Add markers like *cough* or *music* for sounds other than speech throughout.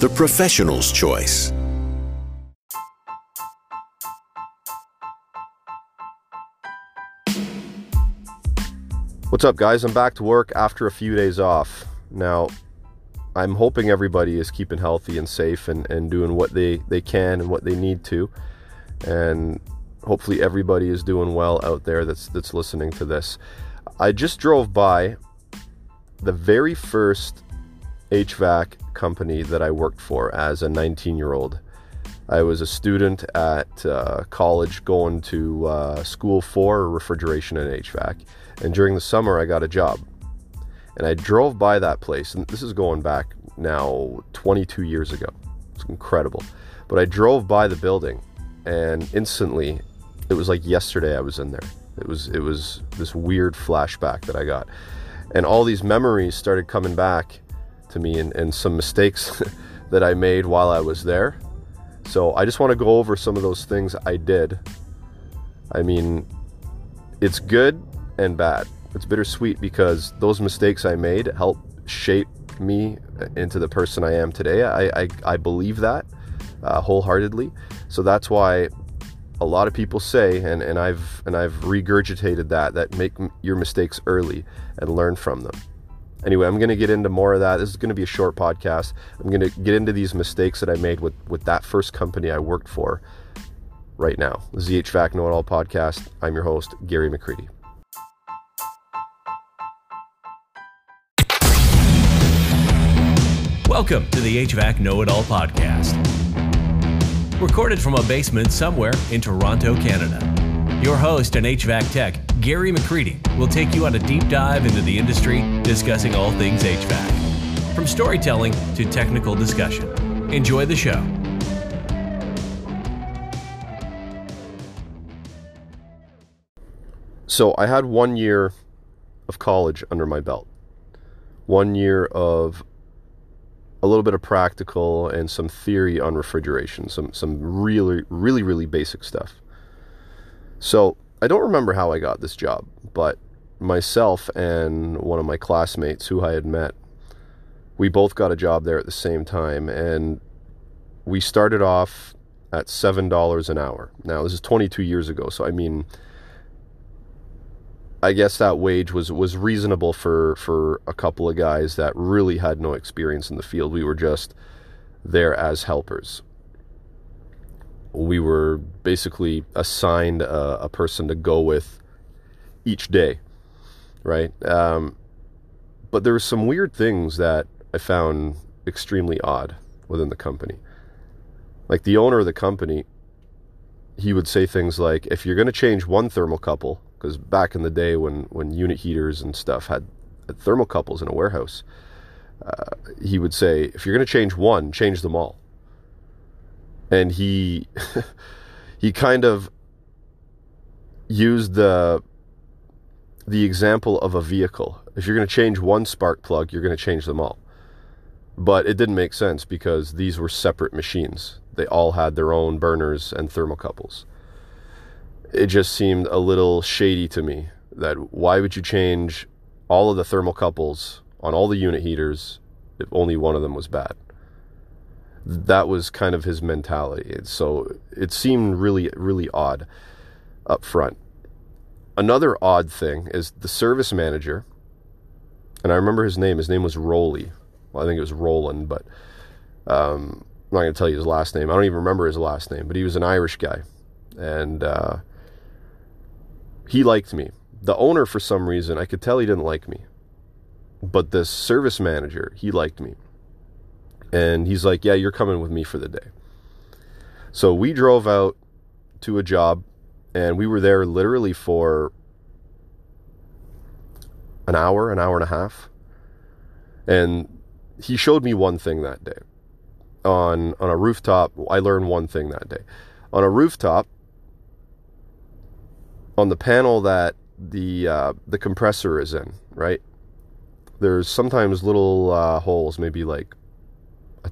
the professional's choice. What's up, guys? I'm back to work after a few days off. Now, I'm hoping everybody is keeping healthy and safe and, and doing what they, they can and what they need to. And hopefully everybody is doing well out there that's that's listening to this. I just drove by the very first HVAC company that I worked for as a 19 year old. I was a student at uh, college going to uh, school for refrigeration and HVAC. And during the summer, I got a job. And I drove by that place, and this is going back now 22 years ago. It's incredible. But I drove by the building, and instantly, it was like yesterday I was in there. It was it was this weird flashback that I got, and all these memories started coming back to me, and, and some mistakes *laughs* that I made while I was there. So I just want to go over some of those things I did. I mean, it's good and bad. It's bittersweet because those mistakes I made help shape me into the person I am today. I, I, I believe that uh, wholeheartedly. So that's why a lot of people say, and, and I've and I've regurgitated that that make your mistakes early and learn from them. Anyway, I'm going to get into more of that. This is going to be a short podcast. I'm going to get into these mistakes that I made with with that first company I worked for right now. The HVAC Know It All podcast. I'm your host, Gary McCreadie. Welcome to the HVAC Know It All podcast. Recorded from a basement somewhere in Toronto, Canada. Your host and HVAC tech, Gary McCreadie, will take you on a deep dive into the industry, discussing all things HVAC. From storytelling to technical discussion. Enjoy the show. So I had one year of college under my belt, one year of a little bit of practical and some theory on refrigeration, some some really really really basic stuff. So I don't remember how I got this job, but myself and one of my classmates who I had met, we both got a job there at the same time, and we started off at seven dollars an hour. Now this is 22 years ago, so I mean I guess that wage was was reasonable for for a couple of guys that really had no experience in the field. We were just there as helpers. We were basically assigned a, a person to go with each day, right? Um, but there were some weird things that I found extremely odd within the company. Like the owner of the company, he would say things like, "If you're going to change one thermocouple." because back in the day when when unit heaters and stuff had, had thermocouples in a warehouse, uh, he would say, if you're going to change one, change them all. And he *laughs* he kind of used the the example of a vehicle. If you're going to change one spark plug, you're going to change them all. But it didn't make sense because these were separate machines. They all had their own burners and thermocouples it just seemed a little shady to me that why would you change all of the thermocouples on all the unit heaters if only one of them was bad? That was kind of his mentality. So it seemed really, really odd up front. Another odd thing is the service manager, and I remember his name. His name was Rolly. Well, I think it was Roland, but um, I'm not going to tell you his last name. I don't even remember his last name, but he was an Irish guy. And uh, he liked me. The owner, for some reason, I could tell he didn't like me. But the service manager, he liked me. And he's like, Yeah, you're coming with me for the day. So we drove out to a job and we were there literally for an hour, an hour and a half. And he showed me one thing that day. on on a rooftop. I learned one thing that day. On a rooftop, on the panel that the uh, the compressor is in, right? There's sometimes little uh, holes, maybe like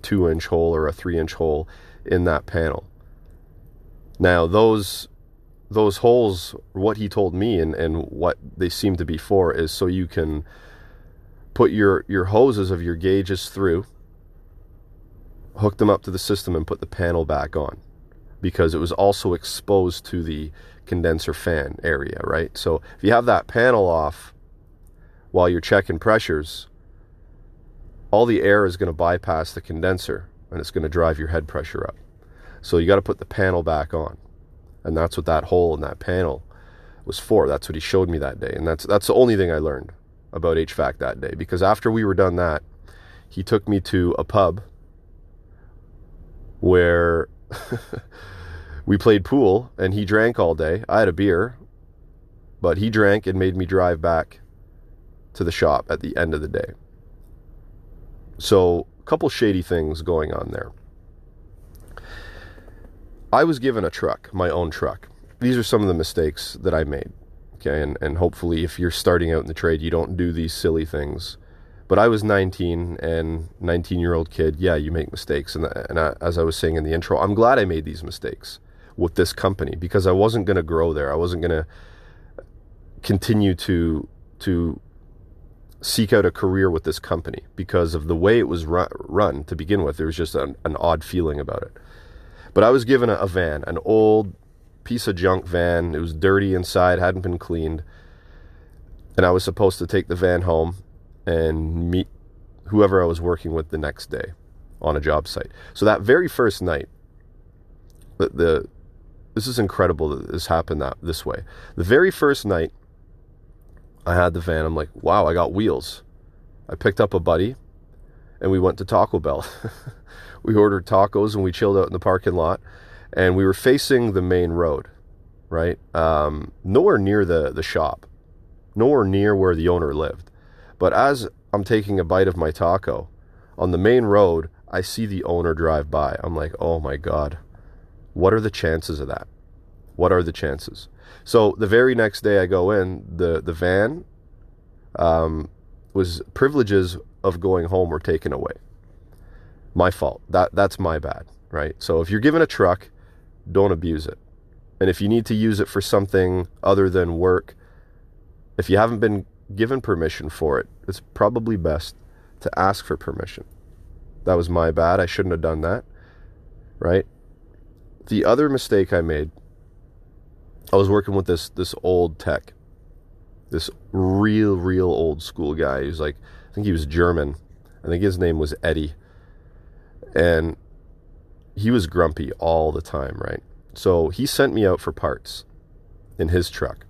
two inch hole or a three inch hole in that panel. Now those those holes, what he told me and, and what they seem to be for is so you can put your, your hoses of your gauges through, hook them up to the system and put the panel back on because it was also exposed to the condenser fan area, right? So if you have that panel off while you're checking pressures, all the air is going to bypass the condenser and it's going to drive your head pressure up. So you got to put the panel back on. And that's what that hole in that panel was for. That's what he showed me that day. And that's that's the only thing I learned about HVAC that day because after we were done that, he took me to a pub where *laughs* we played pool and he drank all day. I had a beer, but he drank and made me drive back to the shop at the end of the day. So, a couple shady things going on there. I was given a truck, my own truck. These are some of the mistakes that I made. Okay, and, and hopefully, if you're starting out in the trade, you don't do these silly things. But I was 19 and 19 year old kid. Yeah, you make mistakes. And, and I, as I was saying in the intro, I'm glad I made these mistakes with this company because I wasn't going to grow there. I wasn't going to continue to to seek out a career with this company because of the way it was run, run to begin with. There was just an, an, odd feeling about it. But I was given a, a van, an old piece of junk van. It was dirty inside, hadn't been cleaned. And I was supposed to take the van home and meet whoever I was working with the next day on a job site. So that very first night, the, the this is incredible that this happened that this way. The very first night I had the van, I'm like, wow, I got wheels. I picked up a buddy and we went to Taco Bell. *laughs* we ordered tacos and we chilled out in the parking lot and we were facing the main road, right? Um, nowhere near the, the shop, nowhere near where the owner lived. But as I'm taking a bite of my taco on the main road, I see the owner drive by. I'm like, oh my God, what are the chances of that? What are the chances? So the very next day I go in, the, the van um, was privileges of going home were taken away. My fault. That that's my bad, right? So if you're given a truck, don't abuse it. And if you need to use it for something other than work, if you haven't been given permission for it, it's probably best to ask for permission. That was my bad. I shouldn't have done that, right? The other mistake I made, I was working with this this old tech, this real real old school guy. He was like, I think he was German. I think his name was Eddie, and he was grumpy all the time, right? So he sent me out for parts in his truck,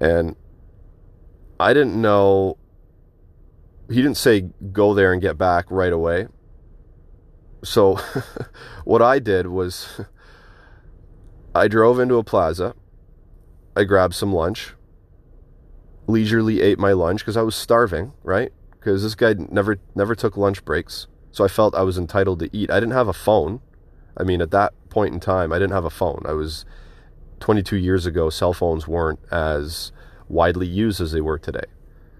and I didn't know. He didn't say go there and get back right away so *laughs* what I did was *laughs* I drove into a plaza. I grabbed some lunch. Leisurely ate my lunch because I was starving, right? Because this guy never never took lunch breaks. So I felt I was entitled to eat. I didn't have a phone. I mean, at that point in time, I didn't have a phone. I was 22 years ago, cell phones weren't as widely used as they were today.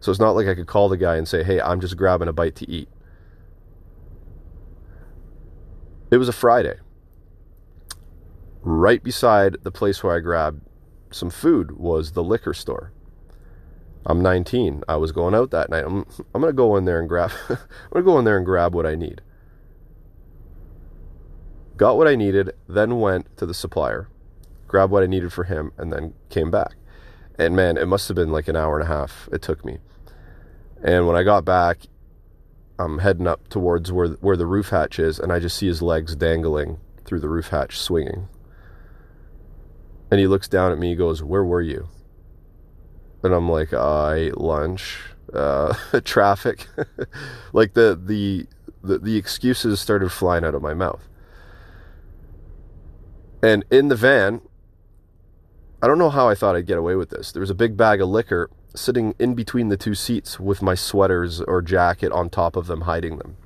So it's not like I could call the guy and say, "Hey, I'm just grabbing a bite to eat." It was a Friday. Right beside the place where I grabbed some food was the liquor store. I'm 19. I was going out that night. I'm, I'm going to go in there and grab *laughs* I'm going to go in there and grab what I need. Got what I needed, then went to the supplier, grabbed what I needed for him and then came back. And man, it must have been like an hour and a half it took me. And when I got back, I'm heading up towards where where the roof hatch is, and I just see his legs dangling through the roof hatch, swinging. And he looks down at me. He goes, "Where were you?" And I'm like, "I ate lunch, uh, *laughs* traffic." *laughs* like the, the the the excuses started flying out of my mouth. And in the van, I don't know how I thought I'd get away with this. There was a big bag of liquor sitting in between the two seats with my sweaters or jacket on top of them, hiding them.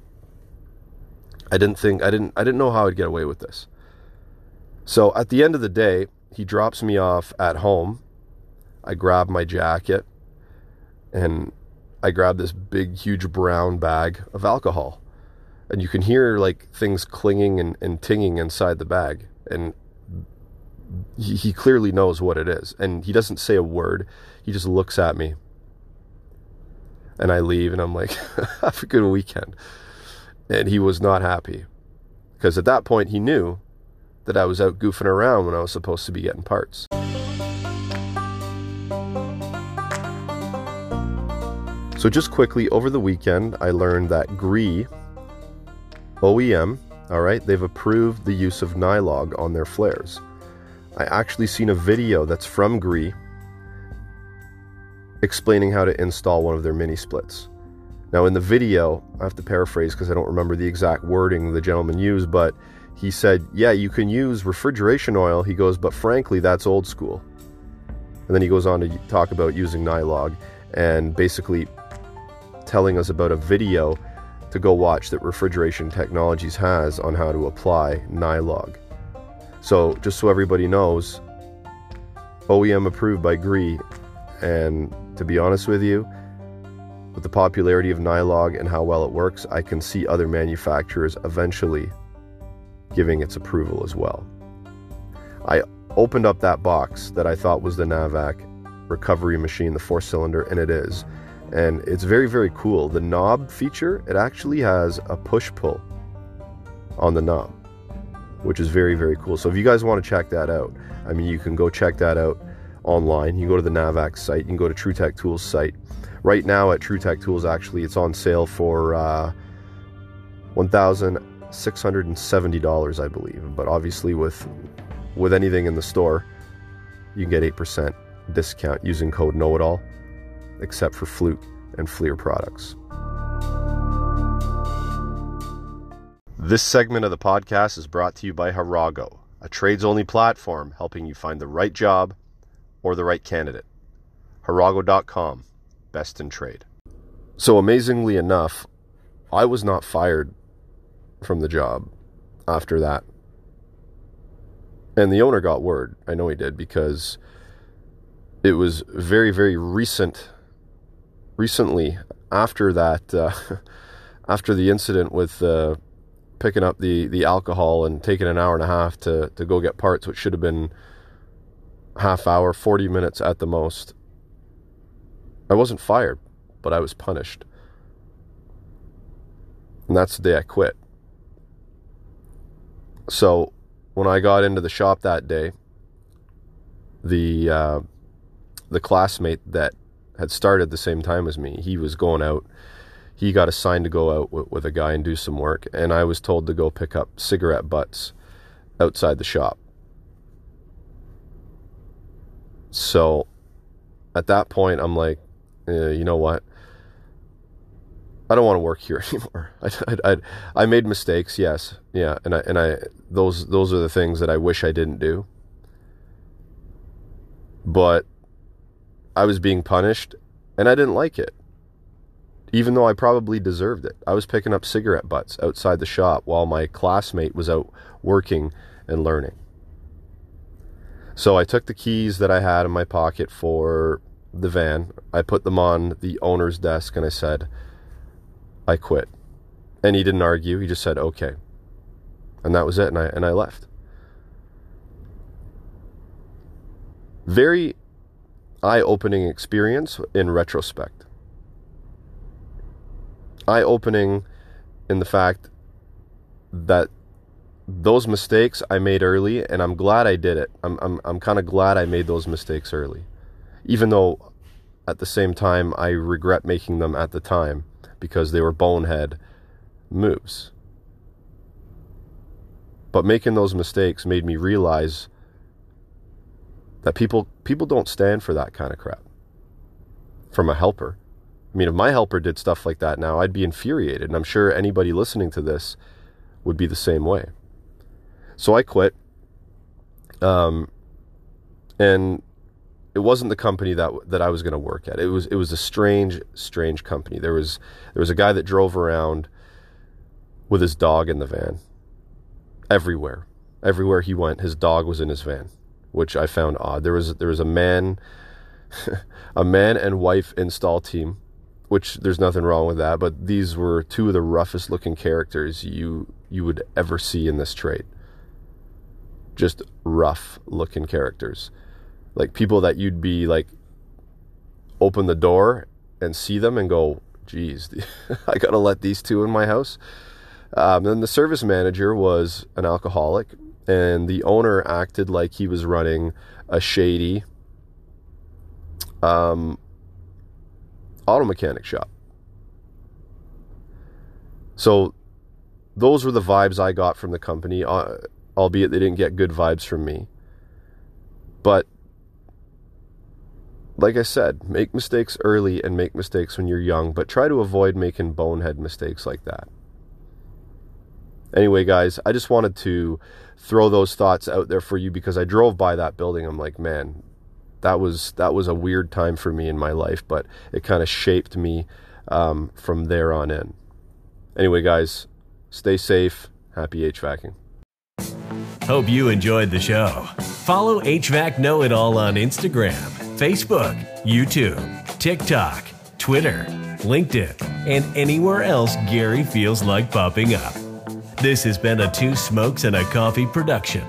I didn't think I didn't I didn't know how I'd get away with this. So at the end of the day, he drops me off at home. I grab my jacket and I grab this big huge brown bag of alcohol. And you can hear like things clinging and, and tinging inside the bag. And he, he clearly knows what it is. And he doesn't say a word. He just looks at me. And I leave and I'm like, *laughs* have a good weekend. And he was not happy. Because at that point he knew that I was out goofing around when I was supposed to be getting parts. So, just quickly, over the weekend, I learned that Gree OEM, all right, they've approved the use of Nylog on their flares. I actually seen a video that's from Gree explaining how to install one of their mini splits. Now, in the video, I have to paraphrase because I don't remember the exact wording the gentleman used, but he said, Yeah, you can use refrigeration oil. He goes, But frankly, that's old school. And then he goes on to talk about using Nylog and basically telling us about a video to go watch that Refrigeration Technologies has on how to apply Nylog. So, just so everybody knows, OEM approved by Gree, and to be honest with you, with the popularity of Nylog and how well it works, I can see other manufacturers eventually giving its approval as well. I opened up that box that I thought was the Navac recovery machine, the four cylinder, and it is. And it's very, very cool. The knob feature, it actually has a push pull on the knob, which is very, very cool. So if you guys want to check that out, I mean, you can go check that out online. You go to the Navac site, you can go to TruTech Tools site. Right now at TruTech Tools, actually, it's on sale for uh, 1000 $670 I believe but obviously with with anything in the store you can get 8% discount using code know it all except for Fluke and FLIR products. This segment of the podcast is brought to you by Harago, a trades only platform helping you find the right job or the right candidate. Harago.com, best in trade. So, amazingly enough, I was not fired from the job after that. And the owner got word. I know he did because it was very, very recent. Recently, after that, uh, *laughs* after the incident with uh, picking up the, the alcohol and taking an hour and a half to, to go get parts, which should have been half hour, 40 minutes at the most. I wasn't fired, but I was punished. And that's the day I quit. So when I got into the shop that day, the uh, the classmate that had started the same time as me, he was going out. He got assigned to go out with, with a guy and do some work, and I was told to go pick up cigarette butts outside the shop. So at that point, I'm like, eh, you know what? I don't want to work here *laughs* anymore. I, I, I, made mistakes, yes, yeah, and I and I those those are the things that I wish I didn't do. But I was being punished, and I didn't like it, even though I probably deserved it. I was picking up cigarette butts outside the shop while my classmate was out working and learning. So I took the keys that I had in my pocket for the van. I put them on the owner's desk, and I said I quit. And he didn't argue. He just said, okay. And that was it. And I, and I left. Very eye opening experience in retrospect. Eye opening in the fact that those mistakes I made early, and I'm glad I did it. I'm, I'm, I'm kind of glad I made those mistakes early. Even though at the same time I regret making them at the time because they were bonehead moves. But making those mistakes made me realize that people people don't stand for that kind of crap. From a helper. I mean, if my helper did stuff like that now, I'd be infuriated, and I'm sure anybody listening to this would be the same way. So I quit. Um, and it wasn't the company that that I was going to work at. It was it was a strange strange company. There was there was a guy that drove around with his dog in the van. Everywhere. Everywhere he went, his dog was in his van, which I found odd. There was there was a man *laughs* a man and wife install team, which there's nothing wrong with that, but these were two of the roughest looking characters you you would ever see in this trade. Just rough looking characters. Like people that you'd be like open the door and see them and go, geez, *laughs* I gotta let these two in my house. Um, then the service manager was an alcoholic, and the owner acted like he was running a shady um, auto mechanic shop. So those were the vibes I got from the company, uh, albeit they didn't get good vibes from me. But like I said, make mistakes early and make mistakes when you're young, but try to avoid making bonehead mistakes like that. Anyway, guys, I just wanted to throw those thoughts out there for you because I drove by that building. I'm like, man, that was that was a weird time for me in my life, but it kind of shaped me um, from there on in. Anyway, guys, stay safe. Happy HVACing. Hope you enjoyed the show. Follow HVAC Know It All on Instagram, Facebook, YouTube, TikTok, Twitter, LinkedIn, and anywhere else Gary feels like popping up. This has been a Two Smokes and a Coffee production.